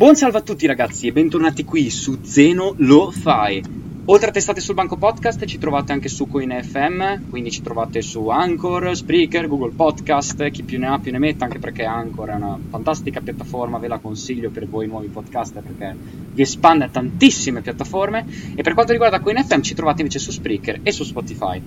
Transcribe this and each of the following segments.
Buon salve a tutti ragazzi e bentornati qui su Zeno Lo Fai. Oltre a testate sul banco podcast ci trovate anche su CoinFM, quindi ci trovate su Anchor, Spreaker, Google Podcast, chi più ne ha più ne metta, anche perché Anchor è una fantastica piattaforma, ve la consiglio per voi nuovi podcaster perché vi espande a tantissime piattaforme e per quanto riguarda CoinFM ci trovate invece su Spreaker e su Spotify.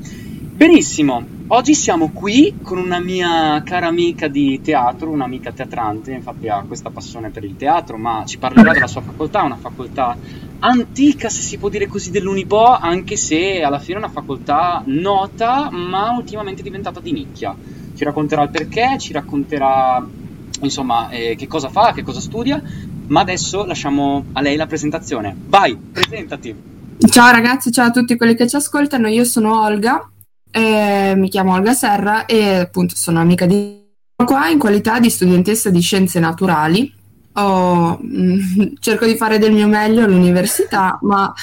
Benissimo, oggi siamo qui con una mia cara amica di teatro, un'amica teatrante, infatti ha questa passione per il teatro, ma ci parlerà della sua facoltà, una facoltà antica, se si può dire così, dell'Unipo, anche se alla fine è una facoltà nota, ma ultimamente diventata di nicchia. Ci racconterà il perché, ci racconterà insomma eh, che cosa fa, che cosa studia, ma adesso lasciamo a lei la presentazione. Vai, presentati! Ciao ragazzi, ciao a tutti quelli che ci ascoltano, io sono Olga eh, mi chiamo Olga Serra e appunto sono amica di qua in qualità di studentessa di scienze naturali. Ho, mh, mm, cerco di fare del mio meglio all'università, ma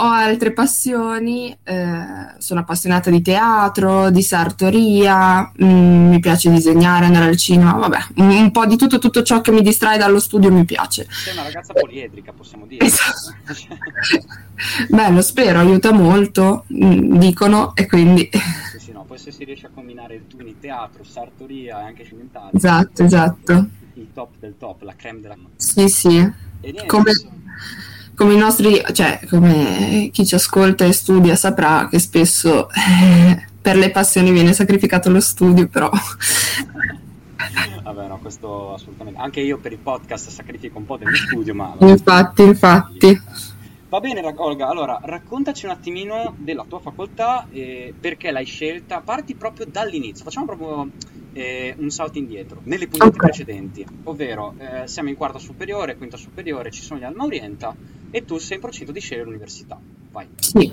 ho altre passioni, eh, sono appassionata di teatro, di sartoria, mh, mm, mi piace disegnare, andare al cinema, vabbè, un, po' di tutto, tutto ciò che mi distrae dallo studio mi piace. Sei una ragazza poliedrica, possiamo dire. Esatto. Beh, lo spero, aiuta molto, mh, mm, dicono, e quindi... Sì, sì, no, poi se si riesce a combinare il tuo in teatro, sartoria e anche scienziato. Esatto, esatto. Il top del top, la creme della... Sì, sì. Niente, Come... Come i nostri, cioè come chi ci ascolta e studia saprà che spesso eh, per le passioni viene sacrificato lo studio, però. Vabbè, no, questo assolutamente. Anche io per il podcast sacrifico un po' del mio studio, ma. Infatti, infatti. Va bene, Olga, allora raccontaci un attimino della tua facoltà, eh, perché l'hai scelta. Parti proprio dall'inizio, facciamo proprio eh, un salto indietro, nelle puntate okay. precedenti, ovvero eh, siamo in quarta superiore, quinta superiore, ci sono gli Alma Orienta e tu sei in procinto di scegliere l'università. Vai. Sì,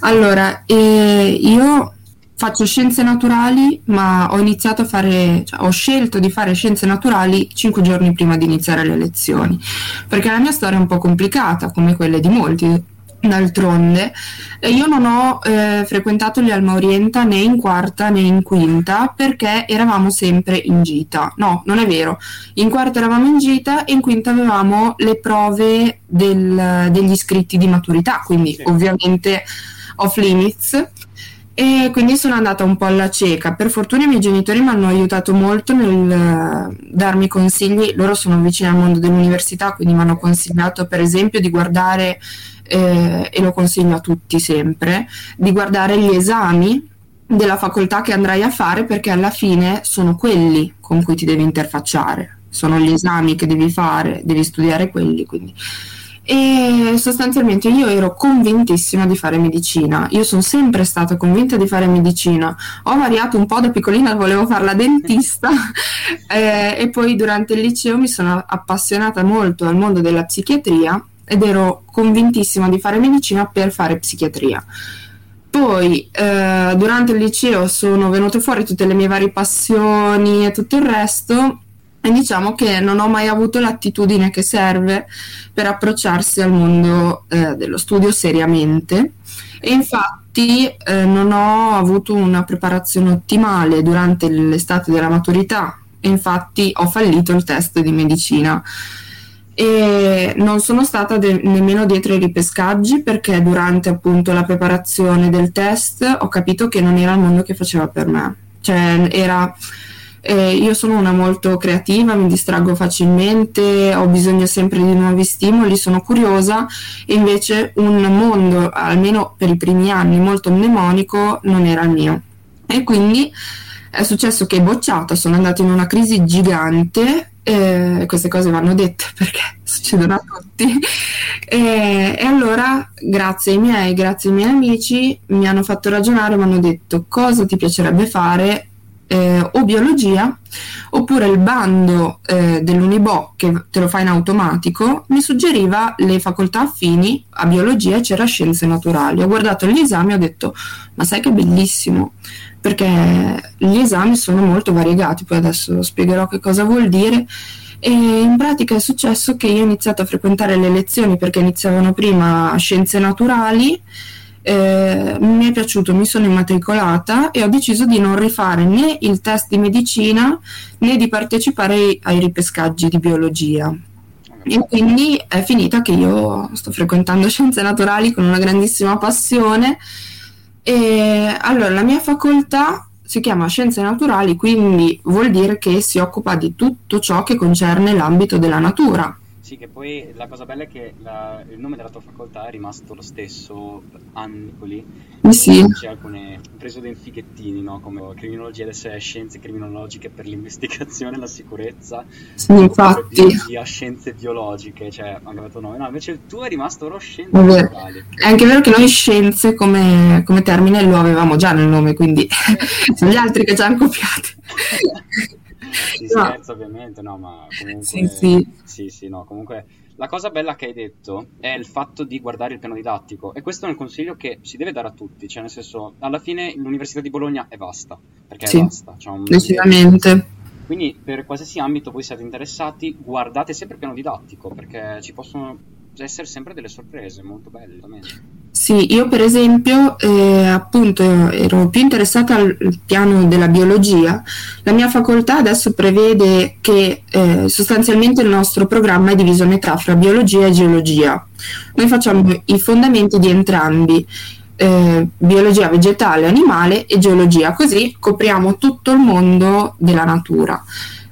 allora eh, io faccio scienze naturali, ma ho iniziato a fare, cioè, ho scelto di fare scienze naturali cinque giorni prima di iniziare le lezioni, perché la mia storia è un po' complicata, come quelle di molti. D'altronde, io non ho eh, frequentato gli Alma Orienta né in quarta né in quinta perché eravamo sempre in gita. No, non è vero. In quarta eravamo in gita e in quinta avevamo le prove del, degli iscritti di maturità, quindi sì. ovviamente off limits e quindi sono andata un po' alla cieca. Per fortuna i miei genitori mi hanno aiutato molto nel uh, darmi consigli. Loro sono vicini al mondo dell'università, quindi mi hanno consigliato per esempio di guardare, eh, e lo consiglio a tutti sempre, di guardare gli esami della facoltà che andrai a fare perché alla fine sono quelli con cui ti devi interfacciare. Sono gli esami che devi fare, devi studiare quelli. Quindi e sostanzialmente io ero convintissima di fare medicina. Io sono sempre stata convinta di fare medicina. Ho variato un po' da piccolina, volevo fare la dentista eh, e poi durante il liceo mi sono appassionata molto al mondo della psichiatria ed ero convintissima di fare medicina per fare psichiatria. Poi eh, durante il liceo sono venute fuori tutte le mie varie passioni e tutto il resto e diciamo che non ho mai avuto l'attitudine che serve per approcciarsi al mondo eh, dello studio seriamente. E infatti eh, non ho avuto una preparazione ottimale durante l'estate della maturità. E infatti ho fallito il test di medicina. E non sono stata de- nemmeno dietro i ripescaggi perché durante appunto la preparazione del test ho capito che non era il mondo che faceva per me. Cioè era eh, io sono una molto creativa, mi distraggo facilmente, ho bisogno sempre di nuovi stimoli, sono curiosa invece un mondo, almeno per i primi anni, molto mnemonico non era il mio. E quindi è successo che bocciata, sono andata in una crisi gigante eh, queste cose vanno dette perché succedono a tutti. E, e, allora, grazie ai miei, grazie ai miei amici, mi hanno fatto ragionare, mi hanno detto cosa ti piacerebbe fare eh, o biologia oppure il bando eh, dell'Unibo che te lo fa in automatico mi suggeriva le facoltà affini a biologia e c'era scienze naturali. Ho guardato gli esami e ho detto ma sai che bellissimo perché gli esami sono molto variegati, poi adesso spiegherò che cosa vuol dire. E in pratica è successo che io ho iniziato a frequentare le lezioni perché iniziavano prima scienze naturali eh, mi è piaciuto, mi sono immatricolata e ho deciso di non rifare né il test di medicina né di partecipare ai, ai ripescaggi di biologia. E quindi è finita che io sto frequentando scienze naturali con una grandissima passione. E allora, la mia facoltà si chiama Scienze Naturali, quindi vuol dire che si occupa di tutto ciò che concerne l'ambito della natura. Sì, che poi la cosa bella è che la, il nome della tua facoltà è rimasto lo stesso anni lì. Sì. C'è alcune preso dei fighettini, no? Come criminologia è scienze criminologiche per l'investigazione e la sicurezza. Sì, infatti. Biologia, scienze biologiche, cioè ha cambiato nome. No, invece il tuo è rimasto oro scienze naturali. È anche vero che noi scienze come, come termine lo avevamo già nel nome, quindi sono gli altri che ci hanno copiato. si no. scherza ovviamente, no, ma comunque... Sì, sì. Sì, sì, no, comunque... La cosa bella che hai detto è il fatto di guardare il piano didattico e questo è un consiglio che si deve dare a tutti, cioè nel senso, alla fine l'Università di Bologna è vasta, perché sì, è vasta. Cioè decisamente. Quindi per qualsiasi ambito voi siate interessati, guardate sempre il piano didattico, perché ci possono essere sempre delle sorprese molto belle. Sì, io per esempio eh, appunto ero più interessata al piano della biologia. La mia facoltà adesso prevede che eh, sostanzialmente il nostro programma è diviso a metà fra biologia e geologia. Noi facciamo i fondamenti di entrambi. Eh, biologia vegetale, animale e geologia, così copriamo tutto il mondo della natura.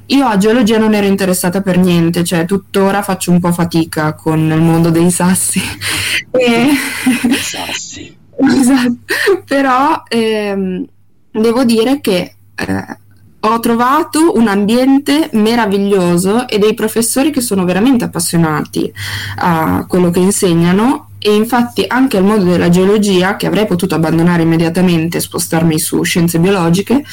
Io a geologia non ero interessata per niente, cioè tuttora faccio un po' fatica con il mondo dei sassi. e... Sassi. esatto. Però ehm, devo dire che eh, ho trovato un ambiente meraviglioso e dei professori che sono veramente appassionati a quello che insegnano e infatti anche il mondo della geologia, che avrei potuto abbandonare immediatamente e spostarmi su scienze biologiche,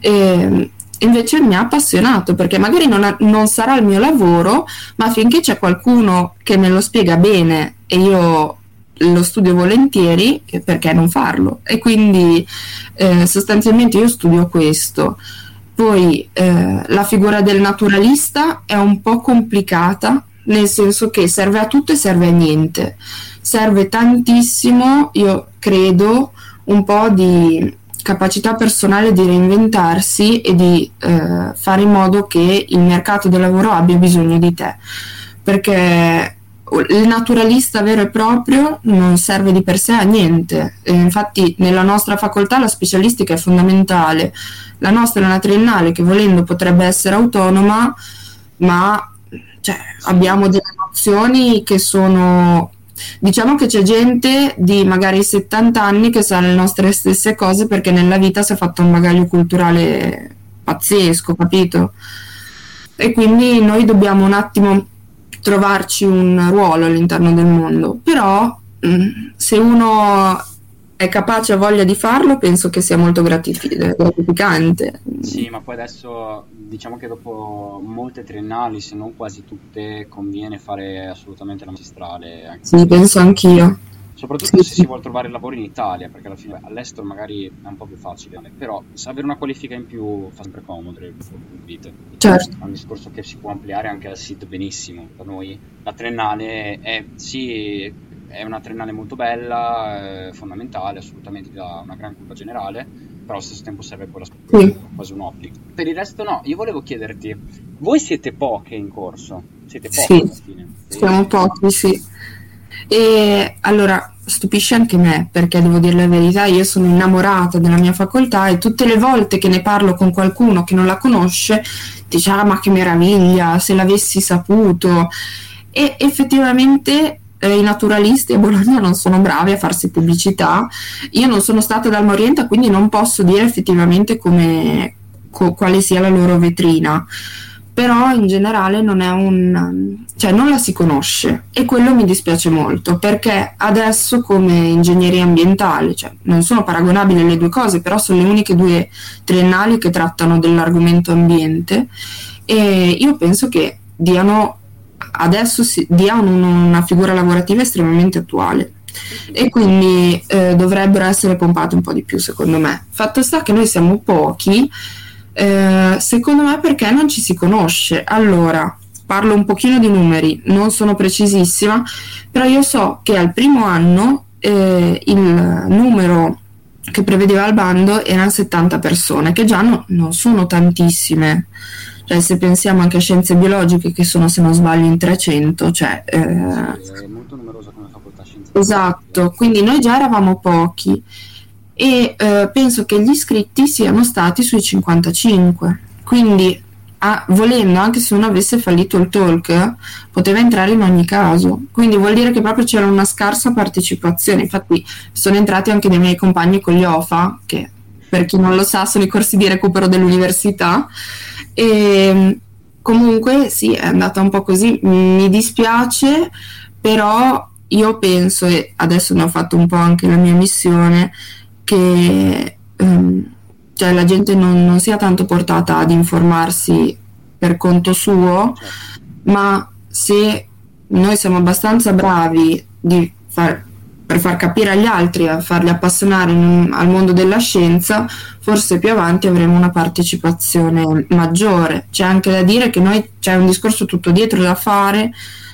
eh, invece mi ha appassionato perché magari non, ha, non, sarà il mio lavoro, ma finché c'è qualcuno che me lo spiega bene e io lo studio volentieri, perché non farlo? E quindi eh, sostanzialmente io studio questo. Poi eh, la figura del naturalista è un po' complicata, nel senso che serve a tutto e serve a niente. Serve tantissimo, io credo, un po' di capacità personale di reinventarsi e di eh, fare in modo che il mercato del lavoro abbia bisogno di te. Perché il naturalista vero e proprio non serve di per sé a niente. E infatti nella nostra facoltà la specialistica è fondamentale. La nostra è una triennale che volendo potrebbe essere autonoma, ma cioè, abbiamo delle nozioni che sono Diciamo che c'è gente di magari 70 anni che sa le nostre stesse cose perché nella vita si è fatto un bagaglio culturale pazzesco, capito? E quindi noi dobbiamo un attimo trovarci un ruolo all'interno del mondo. Però mm, se uno è capace e ha voglia di farlo, penso che sia molto gratificante. Sì, ma poi adesso diciamo che dopo molte triennali, se non quasi tutte, conviene fare assolutamente la magistrale. Sì, penso anch'io. Soprattutto sì, se si vuole trovare lavoro in Italia, perché alla fine all'estero magari è un po' più facile, però avere una qualifica in più fa sempre comodo vite. Certo. È un discorso che si può ampliare anche al sito benissimo. Per noi la triennale è sì è una triennale molto bella, fondamentale, assolutamente ti dà una gran cultura generale, però allo stesso tempo serve poi la scuola, sì. quasi un obbligo. Per il resto no, io volevo chiederti, voi siete poche in corso? Siete poche sì, alla fine? Siamo pochi, sì. E allora stupisce anche me perché devo dire la verità, io sono innamorata della mia facoltà e tutte le volte che ne parlo con qualcuno che non la conosce dice ah ma che meraviglia, se l'avessi saputo e effettivamente eh, i naturalisti a Bologna non sono bravi a farsi pubblicità. Io non sono stata dal Morienta, quindi non posso dire effettivamente come, co- quale sia la loro vetrina. Però in generale non è un. cioè non la si conosce e quello mi dispiace molto perché adesso, come ingegneria ambientale, cioè non sono paragonabili le due cose, però sono le uniche due triennali che trattano dell'argomento ambiente e io penso che diano adesso si, dia un, una figura lavorativa estremamente attuale e quindi eh, dovrebbero essere pompate un po' di più secondo me. Fatto sta che noi siamo pochi, eh, secondo me perché non ci si conosce. Allora, parlo un pochino di numeri, non sono precisissima, però io so che al primo anno eh, il numero che prevedeva il bando erano 70 persone, che già no, non sono tantissime. Cioè, se pensiamo anche a scienze biologiche, che sono, se non sbaglio, in 300, cioè... Eh... Sì, è molto numerosa come facoltà scienze Esatto, quindi noi già eravamo pochi e eh, penso che gli iscritti siano stati sui 55. Quindi ah, volendo, anche se uno avesse fallito il talk, poteva entrare in ogni caso. Quindi vuol dire che proprio c'era una scarsa partecipazione. Infatti sono entrati anche dei miei compagni con gli OFA, che per chi non lo sa sono i corsi di recupero dell'università. E comunque sì, è andata un po' così. Mi dispiace, però io penso, e adesso ne ho fatto un po' anche la mia missione, che um, cioè la gente non, non, sia tanto portata ad informarsi per conto suo, ma se noi siamo abbastanza bravi far, per far capire agli altri, a farli appassionare in, al mondo della scienza, forse più avanti avremo una partecipazione maggiore. C'è anche da dire che noi c'è un discorso tutto dietro da fare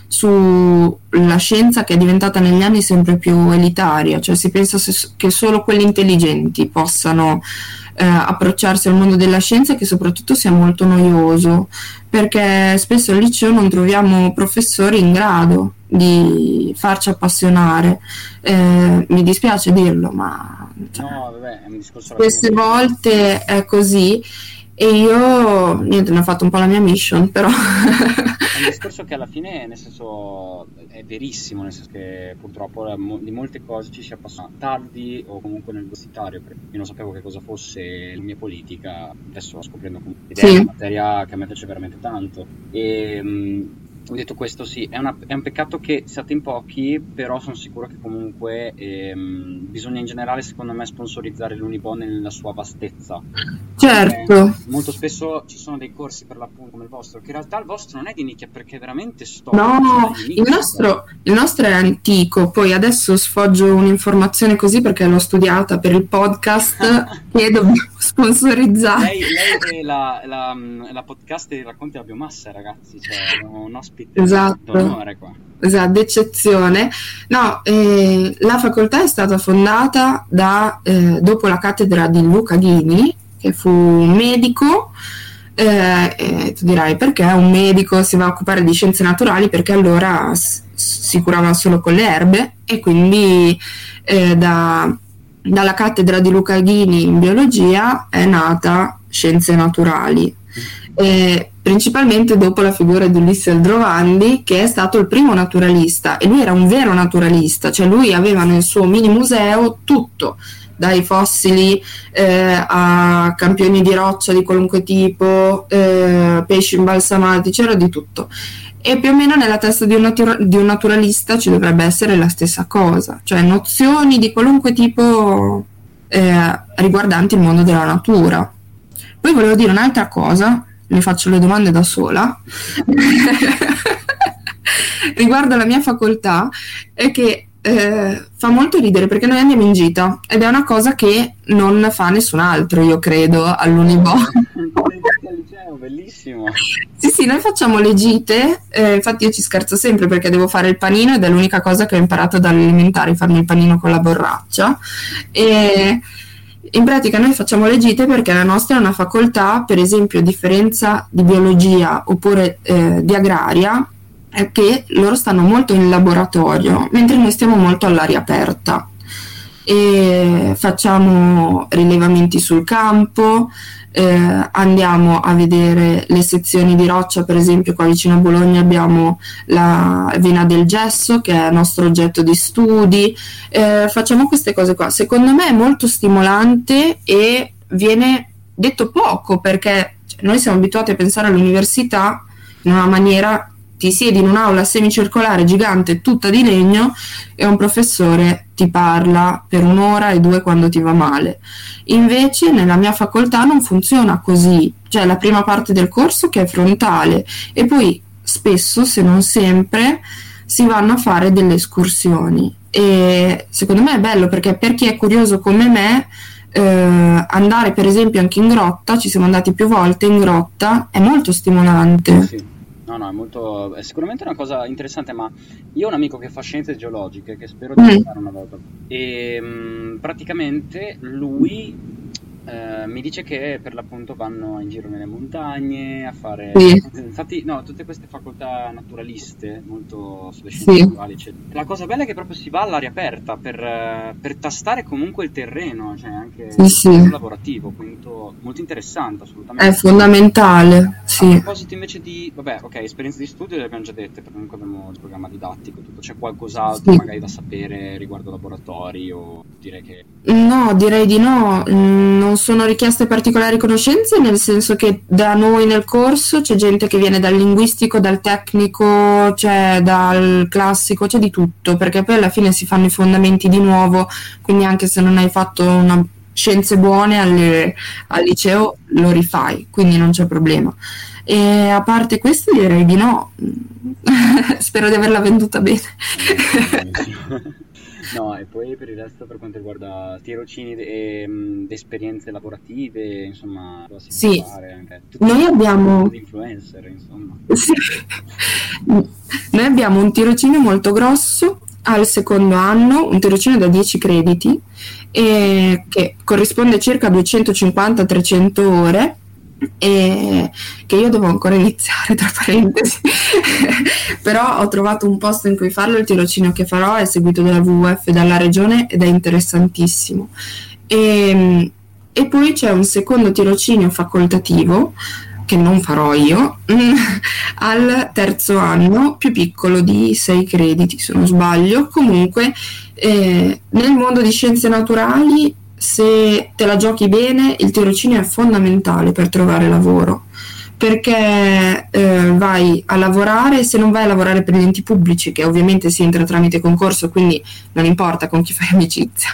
sulla scienza che è diventata negli anni sempre più elitaria, cioè si pensa che solo quelli intelligenti possano eh, approcciarsi al mondo della scienza e che soprattutto sia molto noioso, perché spesso al liceo non troviamo professori in grado di farci appassionare. Eh, mi dispiace dirlo, ma cioè, no, vabbè, queste volte è così e io, niente, ne ho fatto un po' la mia mission, però... Un discorso che alla fine, nel senso, è verissimo, nel senso che purtroppo di molte cose ci si appassiona tardi o comunque nel universitario. Io non sapevo che cosa fosse la mia politica, adesso sto scoprendo che sì. è una materia che a me piace veramente tanto. E ho detto questo sì, è, una, è, un peccato che siate in pochi, però sono sicuro che comunque ehm, bisogna in generale secondo me sponsorizzare l'Unibo nella sua vastezza. Certo. Perché molto spesso ci sono dei corsi per l'appunto come il vostro, che in realtà il vostro non è di nicchia perché è veramente storico. No, il nostro, il nostro, è antico, poi adesso sfoggio un'informazione così perché l'ho studiata per il podcast che dobbiamo sponsorizzare. Lei, lei è la, la, la, podcast dei racconti della biomassa ragazzi, cioè un ospite esatto. d'onore qua. Esatto, d'eccezione. No, eh, la facoltà è stata fondata da, eh, dopo la cattedra di Luca Ghini, che fu un medico, eh, e tu dirai perché un medico si va a occupare di scienze naturali? Perché allora si curava solo con le erbe e quindi eh, da, dalla cattedra di Luca Ghini in biologia è nata scienze naturali. Eh, principalmente dopo la figura di Ulisse Aldrovandi, che è stato il primo naturalista e lui era un vero naturalista, cioè lui aveva nel suo mini museo tutto, dai fossili eh, a campioni di roccia di qualunque tipo, eh, pesci imbalsamati, c'era di tutto. E più o meno nella testa di un, natura- di un, naturalista ci dovrebbe essere la stessa cosa, cioè nozioni di qualunque tipo eh, riguardanti il mondo della natura. Poi volevo dire un'altra cosa mi faccio le domande da sola, riguardo alla mia facoltà, è che eh, fa molto ridere perché noi andiamo in gita ed è una cosa che non fa nessun altro, io credo, all'Unibo. bellissimo. Sì, sì, noi facciamo le gite, eh, infatti io ci scherzo sempre perché devo fare il panino ed è l'unica cosa che ho imparato dalle elementari, farmi il panino con la borraccia. E in pratica noi facciamo le gite perché la nostra è una facoltà, per esempio differenza di biologia oppure eh, di agraria, è che loro stanno molto in laboratorio, mentre noi stiamo molto all'aria aperta e facciamo rilevamenti sul campo, eh, andiamo a vedere le sezioni di roccia, per esempio qua vicino a Bologna abbiamo la Vena del Gesso che è nostro oggetto di studi, eh, facciamo queste cose qua. Secondo me è molto stimolante e viene detto poco perché cioè, noi siamo abituati a pensare all'università in una maniera ti siedi in un'aula semicircolare gigante tutta di legno e un professore ti parla per un'ora e due quando ti va male. Invece nella mia facoltà non funziona così, cioè la prima parte del corso che è frontale e poi spesso, se non sempre, si vanno a fare delle escursioni e secondo me è bello perché per chi è curioso come me eh, andare per esempio anche in grotta, ci siamo andati più volte in grotta, è molto stimolante. Sì No, no, è molto. È sicuramente una cosa interessante, ma io ho un amico che fa scienze geologiche che spero di Mm. fare una volta. E mm, praticamente lui eh, mi dice che per l'appunto vanno in giro nelle montagne a fare. Sì, Infatti, no, tutte queste facoltà naturaliste, molto sulle scienze sì, naturali, eccetera. La cosa bella è che proprio si va all'aria aperta per, per tastare comunque il terreno, cioè anche sì, il sì. lavorativo, quindi molto, interessante, È assolutamente. Fondamentale, A sì. proposito invece di, vabbè, ok, esperienze di studio le abbiamo già dette, perché comunque abbiamo il programma didattico tutto. C'è qualcos'altro Sì. magari da sapere riguardo laboratori o dire che... No, direi di no. Mm, Non sono richieste particolari conoscenze, nel senso che da noi nel corso c'è gente che viene dal linguistico, dal tecnico, c'è dal classico, c'è di tutto, perché poi alla fine si fanno i fondamenti di nuovo, quindi anche se non hai fatto una scienze buone alle- al liceo lo rifai, quindi non c'è problema. E a parte questo direi di no. Spero di averla venduta bene. No, e poi per il resto per quanto riguarda tirocini e mh, esperienze lavorative, insomma, cosa si Sì, fare anche. Tutti noi abbiamo... influencer, insomma. Sì. Noi abbiamo un tirocinio molto grosso al secondo anno, un tirocinio da 10 crediti, e che corrisponde a circa 250-300 ore, e che io devo ancora iniziare, tra parentesi. Però ho trovato un posto in cui farlo, il tirocinio che farò è seguito dalla WWF dalla regione ed è interessantissimo. E, e poi c'è un secondo tirocinio facoltativo che non farò io, al terzo anno, più piccolo di 6 crediti, se non sbaglio. Comunque, eh, nel mondo di scienze naturali, se te la giochi bene, il tirocinio è fondamentale per trovare lavoro. Perché eh, vai a lavorare, se non vai a lavorare per gli enti pubblici, che ovviamente si entra tramite concorso, quindi non importa con chi fai amicizia,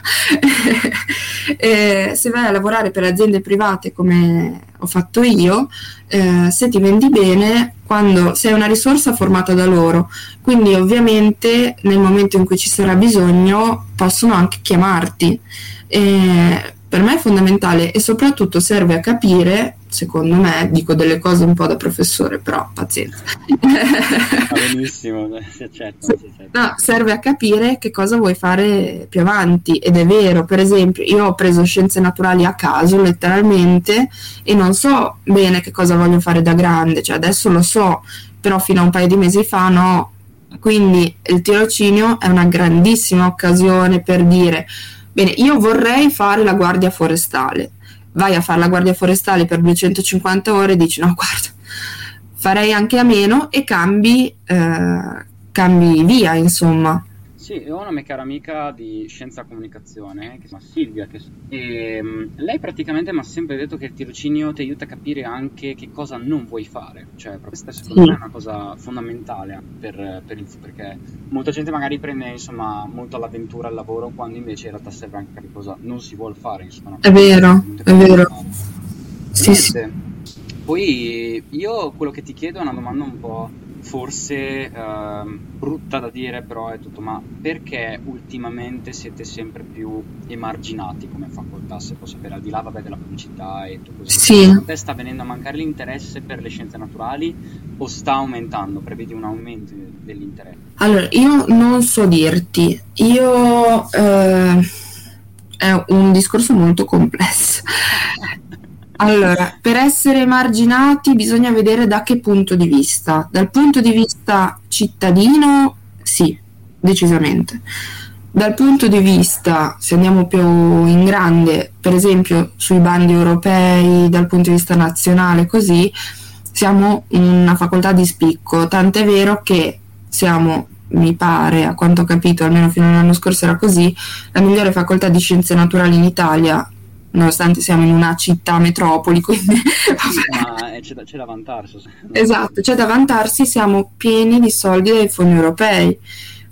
eh, se vai a lavorare per aziende private come ho fatto io, eh, se ti vendi bene, quando sei una risorsa formata da loro, quindi ovviamente nel momento in cui ci sarà bisogno possono anche chiamarti. E per me è fondamentale e soprattutto serve a capire, secondo me, dico delle cose un po' da professore, però pazienza. Va benissimo, si accetta, si accetta. No, serve a capire che cosa vuoi fare più avanti ed è vero, per esempio, io ho preso scienze naturali a caso, letteralmente, e non so bene che cosa voglio fare da grande, cioè adesso lo so, però fino a un paio di mesi fa no. Quindi il tirocinio è una grandissima occasione per dire, bene, io vorrei fare la guardia forestale. Vai a fare la guardia forestale per 250 ore e dici no, guarda, farei anche a meno e cambi, eh, cambi via, insomma. Sì, ho una mia cara amica di scienza comunicazione che si chiama Silvia che- e lei praticamente mi ha sempre detto che il tirocinio ti aiuta a capire anche che cosa non vuoi fare, cioè proprio questa secondo Sì. me è una cosa fondamentale per, per il perché molta gente magari prende insomma molto all'avventura al lavoro quando invece in realtà serve anche capire cosa non si vuole fare, insomma, È vero, è vero. Sì, sì. Poi io quello che ti chiedo è una domanda un po' forse ehm, brutta da dire, però è tutto, ma perché ultimamente siete sempre più emarginati come facoltà, se posso sapere, al di là vabbè, della pubblicità e tutto così? Sì. Secondo te sta venendo a mancare l'interesse per le scienze naturali o sta aumentando? Prevedi un aumento dell'interesse? Allora, io non so dirti, io eh, è un discorso molto complesso. Allora, per essere emarginati bisogna vedere da che punto di vista. Dal punto di vista cittadino, sì, decisamente. Dal punto di vista, se andiamo più in grande, per esempio sui bandi europei, dal punto di vista nazionale, così, siamo una facoltà di spicco, tant'è vero che siamo, mi pare, a quanto ho capito, almeno fino all'anno scorso era così, la migliore facoltà di scienze naturali in Italia, nonostante siamo in una città metropoli, quindi Ma eh, c'è da, c'è da vantarsi. Esatto, c'è da vantarsi, siamo pieni di soldi dai fondi europei.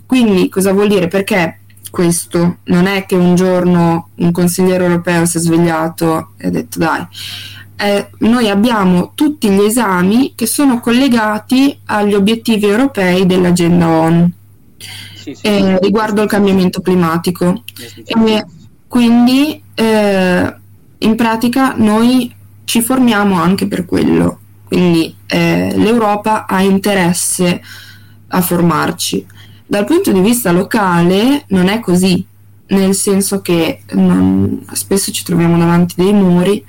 Quindi cosa vuol dire? Perché questo non è che un giorno un consigliere europeo si è svegliato e ha detto dai, eh, noi abbiamo tutti gli esami che sono collegati agli obiettivi europei dell'agenda ONU Sì, sì, eh, riguardo il cambiamento climatico. E quindi eh, in pratica noi ci formiamo anche per quello. Quindi eh, l'Europa ha interesse a formarci. Dal punto di vista locale non è così, nel senso che non, spesso ci troviamo davanti dei muri.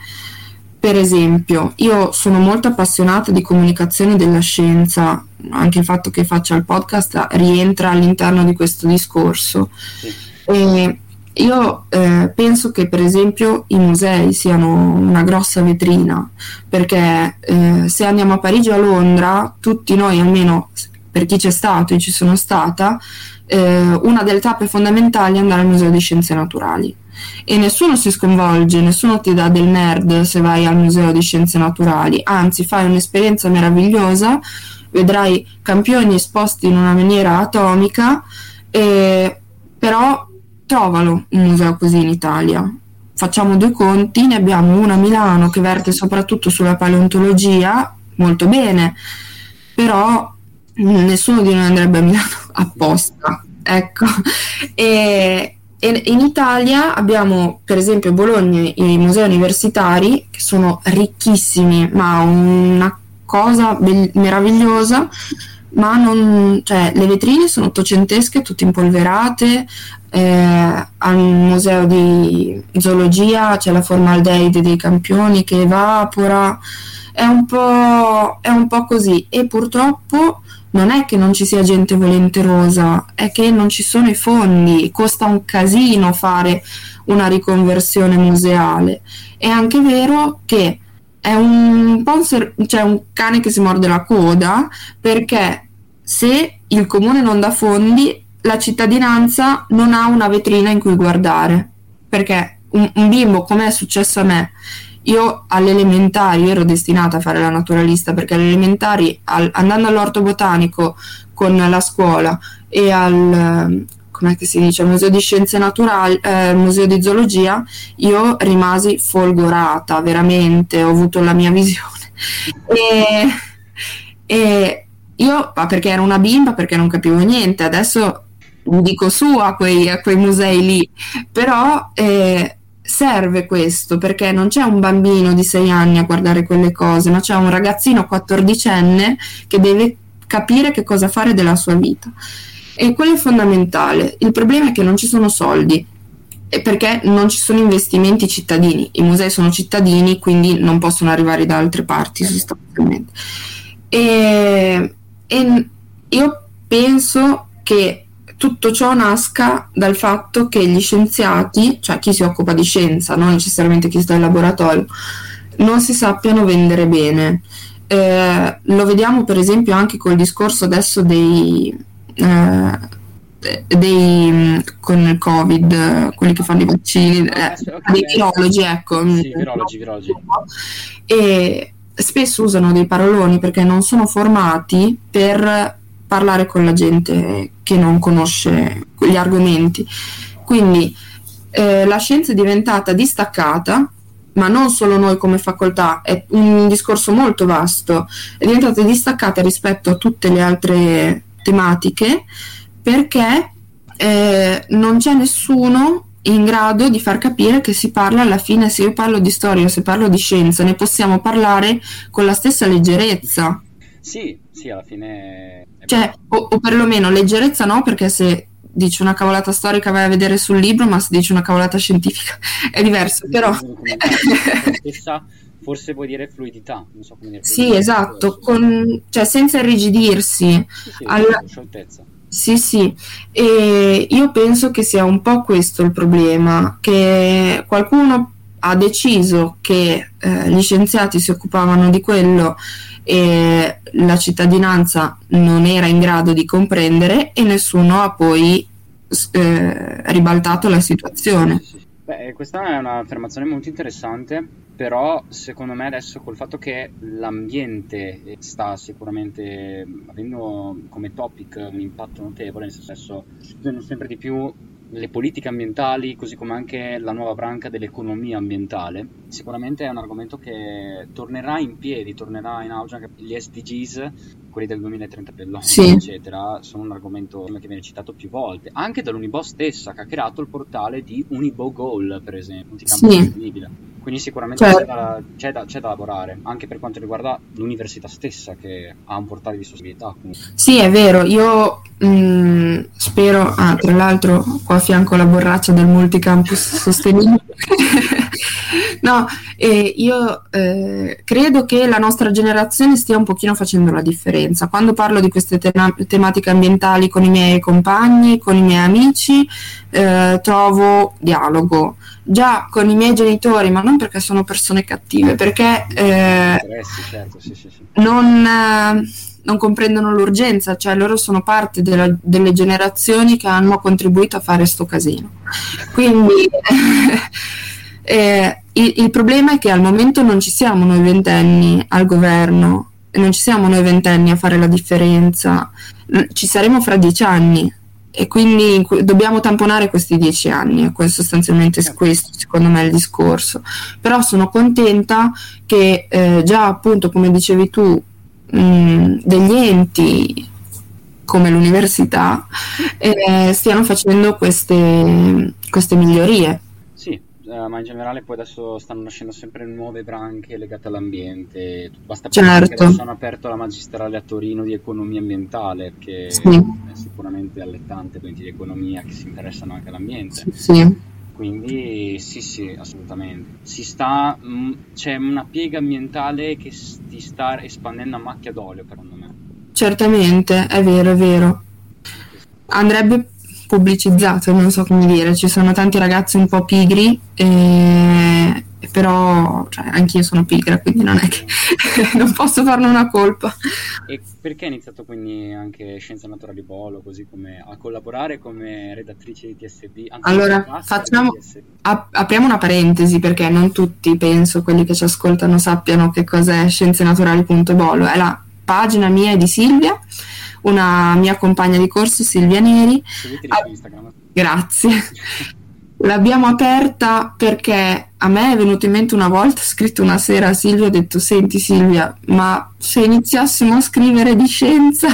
Per esempio, io sono molto appassionata di comunicazione della scienza, anche il fatto che faccia il podcast rientra all'interno di questo discorso. E io eh, penso che per esempio i musei siano una grossa vetrina, perché eh, se andiamo a Parigi o a Londra, tutti noi, almeno per chi c'è stato e ci sono stata, eh, una delle tappe fondamentali è andare al Museo di Scienze Naturali. E nessuno si sconvolge, nessuno ti dà del nerd se vai al Museo di Scienze Naturali, anzi fai un'esperienza meravigliosa, vedrai campioni esposti in una maniera atomica, però trovalo un museo così in Italia. Facciamo due conti, ne abbiamo uno a Milano che verte soprattutto sulla paleontologia, molto bene, però nessuno di noi andrebbe a Milano apposta. Ecco. E, e in Italia abbiamo per esempio a Bologna i musei universitari che sono ricchissimi, ma una cosa be- meravigliosa ma non, cioè, le vetrine sono ottocentesche, tutte impolverate, eh, al museo di zoologia c'è la formaldeide dei campioni che evapora, è un è un po' così. E purtroppo non è che non ci sia gente volenterosa, è che non ci sono i fondi, costa un casino fare una riconversione museale. È anche vero che è un un, ser- cioè un cane che si morde la coda perché se il comune non dà fondi, la cittadinanza non ha una vetrina in cui guardare. Perché un, un bimbo, come è successo a me, io alle elementari ero destinata a fare la naturalista perché alle elementari, al, andando all'orto botanico con la scuola e al, come si dice, al museo di scienze naturali, eh, museo di zoologia, io rimasi folgorata, veramente, ho avuto la mia visione. E, e io, perché ero una bimba, perché non capivo niente, adesso dico su a quei, a quei musei lì, però eh, serve questo perché non c'è un bambino di 6 anni a guardare quelle cose, ma c'è un ragazzino quattordicenne che deve capire che cosa fare della sua vita. E quello è fondamentale. Il problema è che non ci sono soldi e perché non ci sono investimenti cittadini. I musei sono cittadini, quindi non possono arrivare da altre parti sostanzialmente. E e io penso che tutto ciò nasca dal fatto che gli scienziati, cioè chi si occupa di scienza, non necessariamente chi sta in laboratorio, non si sappiano vendere bene. Eh, lo vediamo per esempio anche col discorso adesso dei, dei con il covid quelli che fanno i vaccini eh, dei virologi ecco sì, virologi, virologi. e spesso usano dei paroloni perché non sono formati per parlare con la gente che non conosce gli argomenti. Quindi eh, la scienza è diventata distaccata, ma non solo noi come facoltà, è un discorso molto vasto, è diventata distaccata rispetto a tutte le altre tematiche perché eh, non c'è nessuno in grado di far capire che si parla alla fine, se io parlo di storia o se parlo di scienza, ne possiamo parlare con la stessa leggerezza. Sì, sì, alla fine... Cioè, o, o perlomeno leggerezza no, perché se dici una cavolata storica vai a vedere sul libro, ma se dici una cavolata scientifica è diverso, però... forse puoi dire fluidità, non so come dire. Sì, esatto, con, cioè senza irrigidirsi. Sì, sì, alla... scioltezza sì, sì, e io penso che sia un po' questo il problema, che qualcuno ha deciso che eh, gli scienziati si occupavano di quello e la cittadinanza non era in grado di comprendere e nessuno ha poi eh, ribaltato la situazione. Beh, questa è un'affermazione molto interessante però secondo me adesso col fatto che l'ambiente sta sicuramente avendo come topic un impatto notevole, nel senso studiano sempre di più le politiche ambientali, così come anche la nuova branca dell'economia ambientale, sicuramente è un argomento che tornerà in piedi, tornerà in auge anche gli SDGs, quelli del 2030 dell'ONU, sì. eccetera, sono un argomento che viene citato più volte, anche dall'Unibo stessa, che ha creato il portale di Unibo Goal, per esempio, un sì. sostenibile Quindi sicuramente certo. c'è, da, c'è, da, c'è, da, lavorare, anche per quanto riguarda l'università stessa che ha un portale di sostenibilità. Sì, è vero, io mh, mm, spero, ah, tra l'altro qua a fianco la borraccia del multicampus sostenibile. No, eh, io eh, credo che la nostra generazione stia un pochino facendo la differenza. Quando parlo di queste tema- tematiche ambientali con i miei compagni, con i miei amici, eh, trovo dialogo già con i miei genitori, ma non perché sono persone cattive, perché eh, certo, sì, sì, sì. Non, eh, non, comprendono l'urgenza, cioè loro sono parte della, delle generazioni che hanno contribuito a fare sto casino. Quindi eh, il, il problema è che al momento non ci siamo noi ventenni al governo, non ci siamo noi ventenni a fare la differenza, ci saremo fra dieci anni e quindi dobbiamo tamponare questi dieci anni, e sostanzialmente è questo secondo me il discorso. Però sono contenta che eh, già appunto come dicevi tu mh, degli enti come l'università eh, stiano facendo queste, queste migliorie uh, ma in generale poi adesso stanno nascendo sempre nuove branche legate all'ambiente. Basta certo. che adesso hanno aperto la magistrale a Torino di economia ambientale, che sì. è sicuramente allettante per di economia che si interessano anche all'ambiente. Sì, sì. Quindi sì, sì, assolutamente. Si sta, mh, mm, c'è una piega ambientale che si sta espandendo a macchia d'olio, secondo me. Certamente, è vero, è vero. Andrebbe pubblicizzato, non so come dire, ci sono tanti ragazzi un po' pigri, eh, però cioè, anch'io sono pigra, quindi non è che non posso farne una colpa. E perché hai iniziato quindi anche Scienze Naturali Polo, così come a collaborare come redattrice di TSB? Allora, facciamo, ap- apriamo una parentesi perché non tutti, penso, quelli che ci ascoltano sappiano che cos'è scienzenaturali.bolo, è la pagina mia e di Silvia una mia compagna di corso, Silvia Neri. Ah, grazie. L'abbiamo aperta perché a me è venuto in mente una volta, ho scritto una sera a Silvia, ho detto senti Silvia, ma se iniziassimo a scrivere di scienza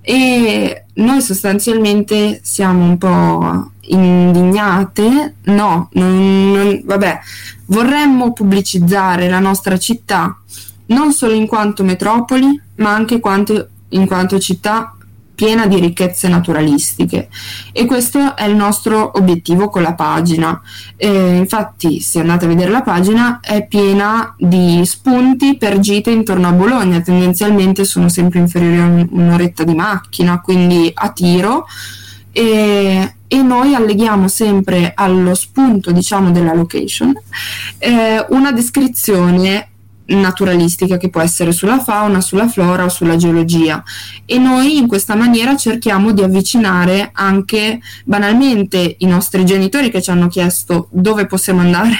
e noi sostanzialmente siamo un po' indignate, no, non, non, vabbè, vorremmo pubblicizzare la nostra città non solo in quanto metropoli, ma anche quanto in quanto città piena di ricchezze naturalistiche e questo è il nostro obiettivo con la pagina. Eh, infatti, se andate a vedere la pagina, è piena di spunti per gite intorno a Bologna, tendenzialmente sono sempre inferiori a un'oretta di macchina, quindi a tiro. E, e noi alleghiamo sempre allo spunto diciamo della location eh, una descrizione naturalistica che può essere sulla fauna, sulla flora o sulla geologia. E noi in questa maniera cerchiamo di avvicinare anche banalmente i nostri genitori che ci hanno chiesto dove possiamo andare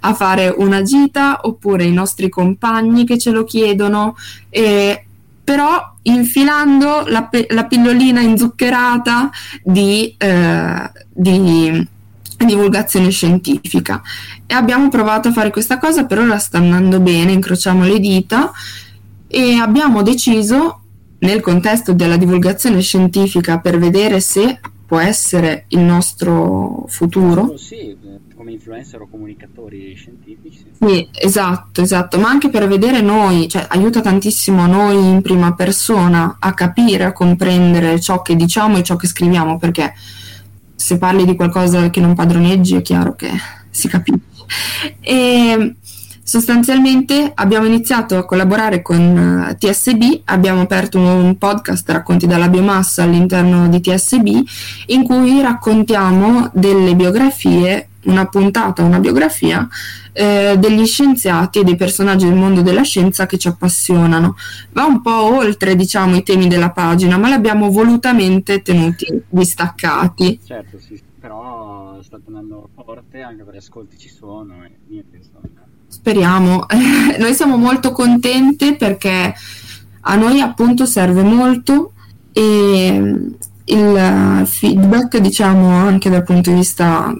a fare una gita oppure i nostri compagni che ce lo chiedono. E però infilando la, la pillolina inzuccherata di, eh, di divulgazione scientifica. E abbiamo provato a fare questa cosa per ora sta andando bene incrociamo le dita e abbiamo deciso nel contesto della divulgazione scientifica per vedere se può essere il nostro futuro. Sì, come influencer o comunicatori scientifici sì, esatto, esatto. Ma anche per vedere noi cioè aiuta tantissimo noi in prima persona a capire, a comprendere ciò che diciamo e ciò che scriviamo perché se parli di qualcosa che non padroneggi è chiaro che si capisce. E sostanzialmente abbiamo iniziato a collaborare con uh, TSB, abbiamo aperto un, un, podcast Racconti dalla biomassa all'interno di TSB in cui raccontiamo delle biografie una puntata, una biografia eh, degli scienziati e dei personaggi del mondo della scienza che ci appassionano. Va un po' oltre, diciamo, i temi della pagina, ma li abbiamo volutamente tenuti distaccati. Certo, sì, però sta tornando forte anche per ascolti ci sono e niente, insomma. Speriamo. noi siamo molto contenti perché a noi appunto serve molto e il feedback, diciamo, anche dal punto di vista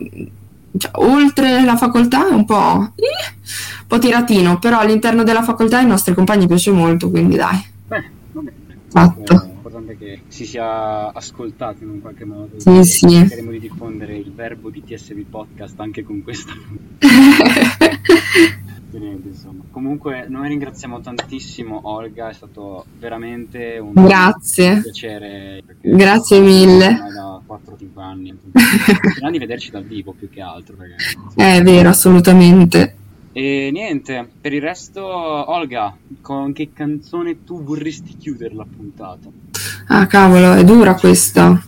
cioè, oltre la facoltà è un po', eh, un po' tiratino, però all'interno della facoltà ai nostri compagni piace molto, quindi dai. Beh, va bene. Fatto. l'importante è che si sia ascoltato in un qualche modo. Sì, sì. Cercheremo di diffondere il verbo di TSB Podcast anche con questa. Niente, insomma. Comunque noi ringraziamo tantissimo Olga, è stato veramente un Grazie. piacere. Grazie mille. Da 4-5 anni. Speriamo di vederci dal vivo più che altro. Perché, È vero, assolutamente. E niente, per il resto, Olga, con che canzone tu vorresti chiudere la puntata? Ah, cavolo, è dura questa.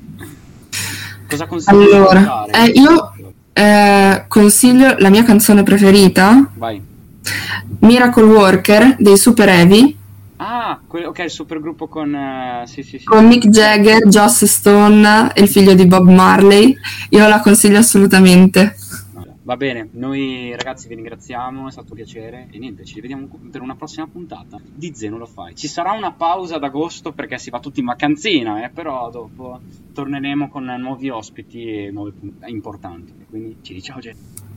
Cosa consigli di Allora, ascoltare? eh, io eh, consiglio la mia canzone preferita, Vai. Miracle Worker dei Super Heavy, Ah, que- ok, il supergruppo con... eh, sì, sì, sì. con Mick Jagger, Joss Stone e il figlio di Bob Marley. Io la consiglio assolutamente. Va bene, noi ragazzi vi ringraziamo, è stato un piacere e niente, ci rivediamo per una prossima puntata di Zeno lo fai. Ci sarà una pausa ad agosto perché si va tutti in vacanzina, eh, però dopo torneremo con nuovi ospiti e nuove puntate importanti. Quindi ci diciamo gente.